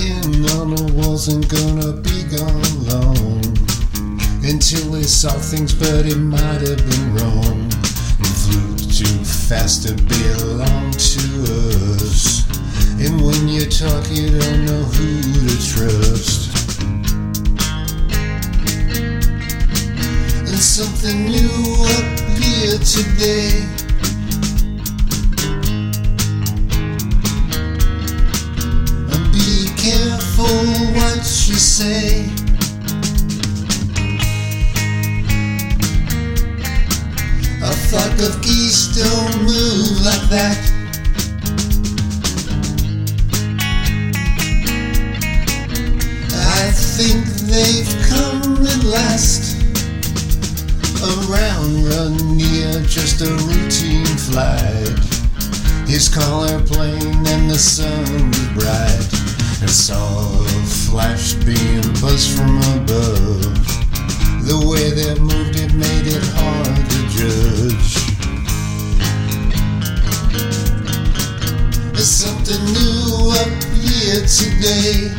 writing on and gonna be gone long. Until they saw things, but it might have been wrong. And flew too fast to belong to us. And when you talk, you don't know who to trust. And something new appeared today. Say. A flock of geese don't move like that. I think they've come at last. A round run near just a routine flight. His CallAir plane and the sun bright. I saw a flash beam buzz from above. The way that moved it made it hard to judge. There's something new up here today.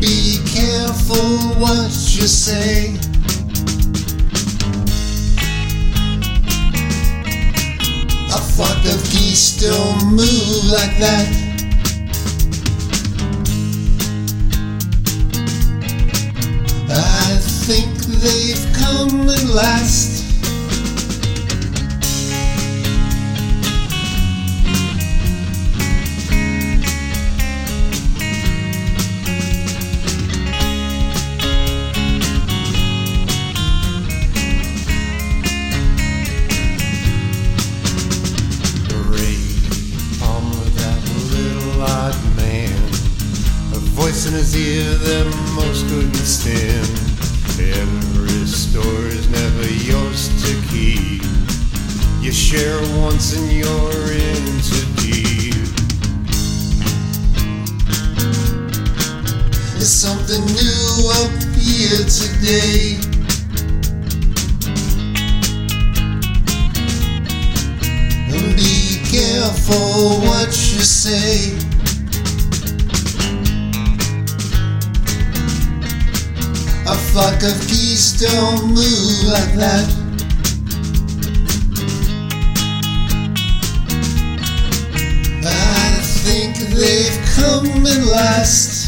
Be careful what you say. A flock of geese don't move like that. I think they've come at last. His ear that most couldn't stand. Every story's never yours to keep. You share once and you're in too deep. There's something new up here today. And be careful what you say. A flock of geese don't move like that. I think they've come at last.